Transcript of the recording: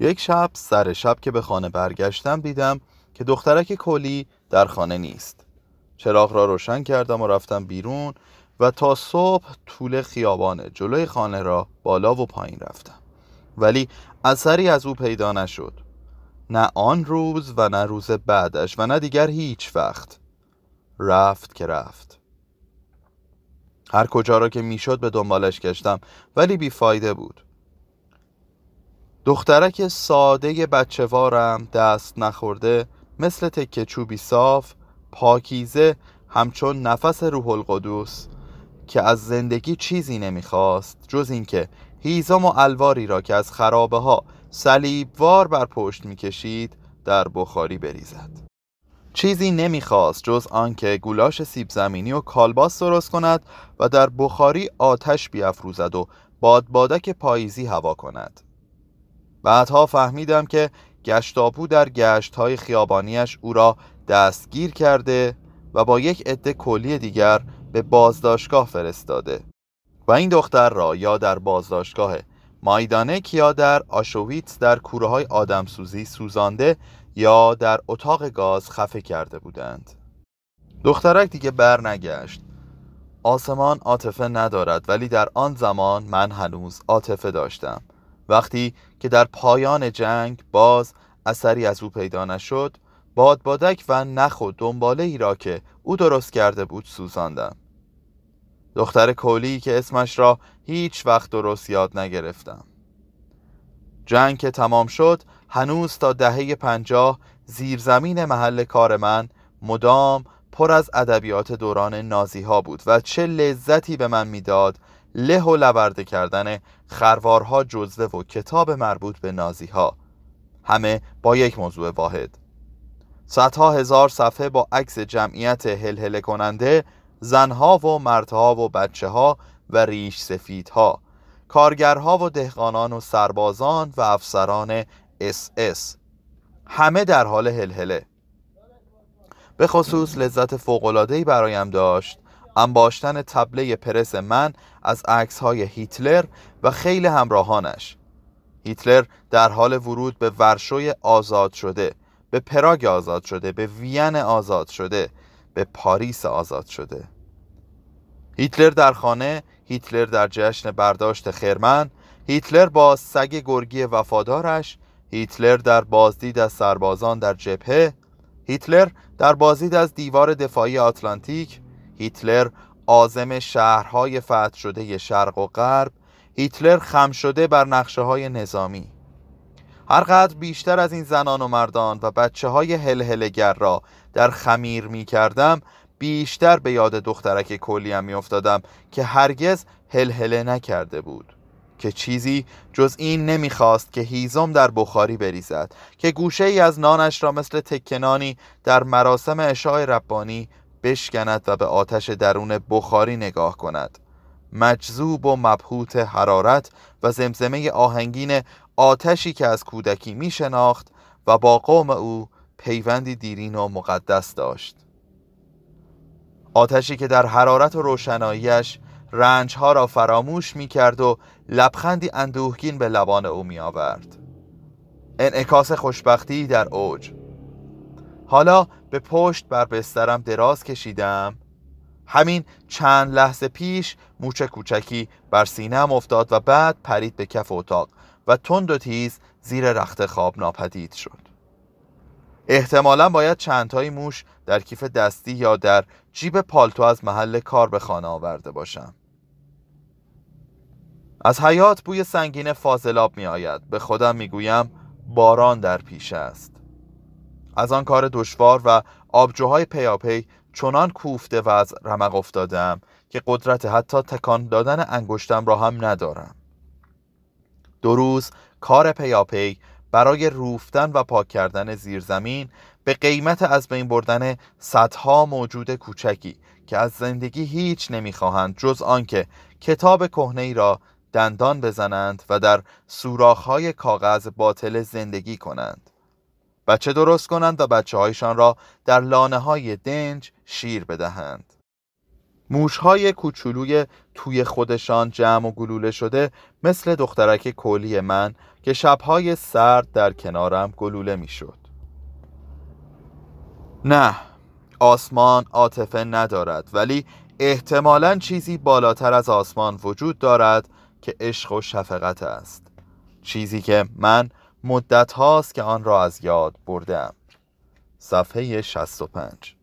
یک شب سر شب که به خانه برگشتم دیدم که دخترک کلی در خانه نیست. چراغ را روشن کردم و رفتم بیرون و تا صبح طول خیابان جلوی خانه را بالا و پایین رفتم. ولی اثری از او پیدا نشد. نه آن روز و نه روز بعدش و نه دیگر هیچ وقت. رفت که رفت. هر کجا را که می‌شد به دنبالش گشتم ولی بیفایده بود. دخترک ساده بچهوارم دست نخورده مثل تکه چوبی صاف پاکیزه همچون نفس روح القدس که از زندگی چیزی نمی‌خواست جز اینکه هیزم و الواری را که از خرابه ها صلیبوار بر پشت می‌کشید در بخاری بریزد. چیزی نمی‌خواست جز آنکه گولاش سیب زمینی و کالباس درست کند و در بخاری آتش بیافروزد و بادبادک پاییزی هوا کند. بعدها فهمیدم که گشتاپو در گشت های خیابانیش او را دستگیر کرده و با یک عده کلی دیگر به بازداشتگاه فرستاده. و این دختر را یا در بازداشتگاه مایدانک یا در آشویتس در کوره های آدمسوزی سوزانده یا در اتاق گاز خفه کرده بودند. دخترک دیگه بر نگشت آسمان عاطفه ندارد ولی در آن زمان من هنوز عاطفه داشتم. وقتی که در پایان جنگ باز اثری از او پیدا نشد بادبادک و نخ و دنباله ای را که او درست کرده بود سوزاندم. دختر کولی که اسمش را هیچ وقت درست یاد نگرفتم. جنگ که تمام شد هنوز تا دهه پنجاه زیرزمین محل کار من مدام پر از ادبیات دوران نازی ها بود و چه لذتی به من می‌داد له و لورده کردن خروارها جزوه و کتاب مربوط به نازی ها همه با یک موضوع واحد. صدها هزار صفحه با عکس جمعیت هلهله کننده زنها و مردها و بچه ها و ریش سفیدها کارگرها و دهقانان و سربازان و افسران اس اس. همه در حال هلهله. به خصوص لذت فوق‌العاده‌ای برایم داشت انباشتن طبله پرس من از عکس های هیتلر و خیلی همراهانش. هیتلر در حال ورود به ورشوی آزاد شده به پراگ آزاد شده به وین آزاد شده به پاریس آزاد شده. هیتلر در خانه هیتلر در جشن برداشت خرمن هیتلر با سگ گرگی وفادارش هیتلر در بازدید از سربازان در جبهه هیتلر در بازدید از دیوار دفاعی آتلانتیک هیتلر آزم شهرهای فتح شده شرق و غرب هیتلر خم شده بر نقشه های نظامی هرقدر بیشتر از این زنان و مردان و بچه های هلهلگر را در خمیر می کردم بیشتر به یاد دخترک کلیم می افتادم که هرگز هلهله نکرده بود. که چیزی جز این نمی‌خواست که هیزم در بخاری بریزد که گوشه ای از نانش را مثل تکنانی در مراسم اشاع ربانی بشکند و به آتش درون بخاری نگاه کند. مجذوب و مبهوت حرارت و زمزمه آهنگین آتشی که از کودکی می شناخت و با قوم او پیوندی دیرین و مقدس داشت. آتشی که در حرارت و روشناییش رنجها را فراموش می کرد و لبخندی اندوهگین به لبان او می آورد انعکاس خوشبختی در اوج. حالا به پشت بر بسترم دراز کشیدم. همین چند لحظه پیش موچه کوچکی بر سینم افتاد و بعد پرید به کف اتاق و تند و تیز زیر رخت خواب ناپدید شد. احتمالا باید چندتایی موش در کیف دستی یا در جیب پالتو از محل کار به خانه آورده باشم. از حیات بوی سنگین فاضلاب می آید به خودم می گویم باران در پیش است. از آن کار دشوار و آبجوهای پیاپی چنان کوفته و از رمق افتادم که قدرت حتی تکان دادن انگشتم را هم ندارم. دو روز کار پیاپی برای روفتن و پاک کردن زیرزمین به قیمت از بین بردن صدها موجود کوچکی که از زندگی هیچ نمی‌خواهند جز آنکه کتاب کهنه را دندان بزنند و در سوراخ‌های کاغذ باطل زندگی کنند. بچه درست کنند و بچه هایشان را در لانه های دنج شیر بدهند موشهای کوچولوی توی خودشان جمع و گلوله شده مثل دخترک کولی من که شبهای سرد در کنارم گلوله می‌شد. نه آسمان عاطفه ندارد ولی احتمالا چیزی بالاتر از آسمان وجود دارد که عشق و شفقت است چیزی که من مدت هاست که آن را از یاد بردم صفحه 65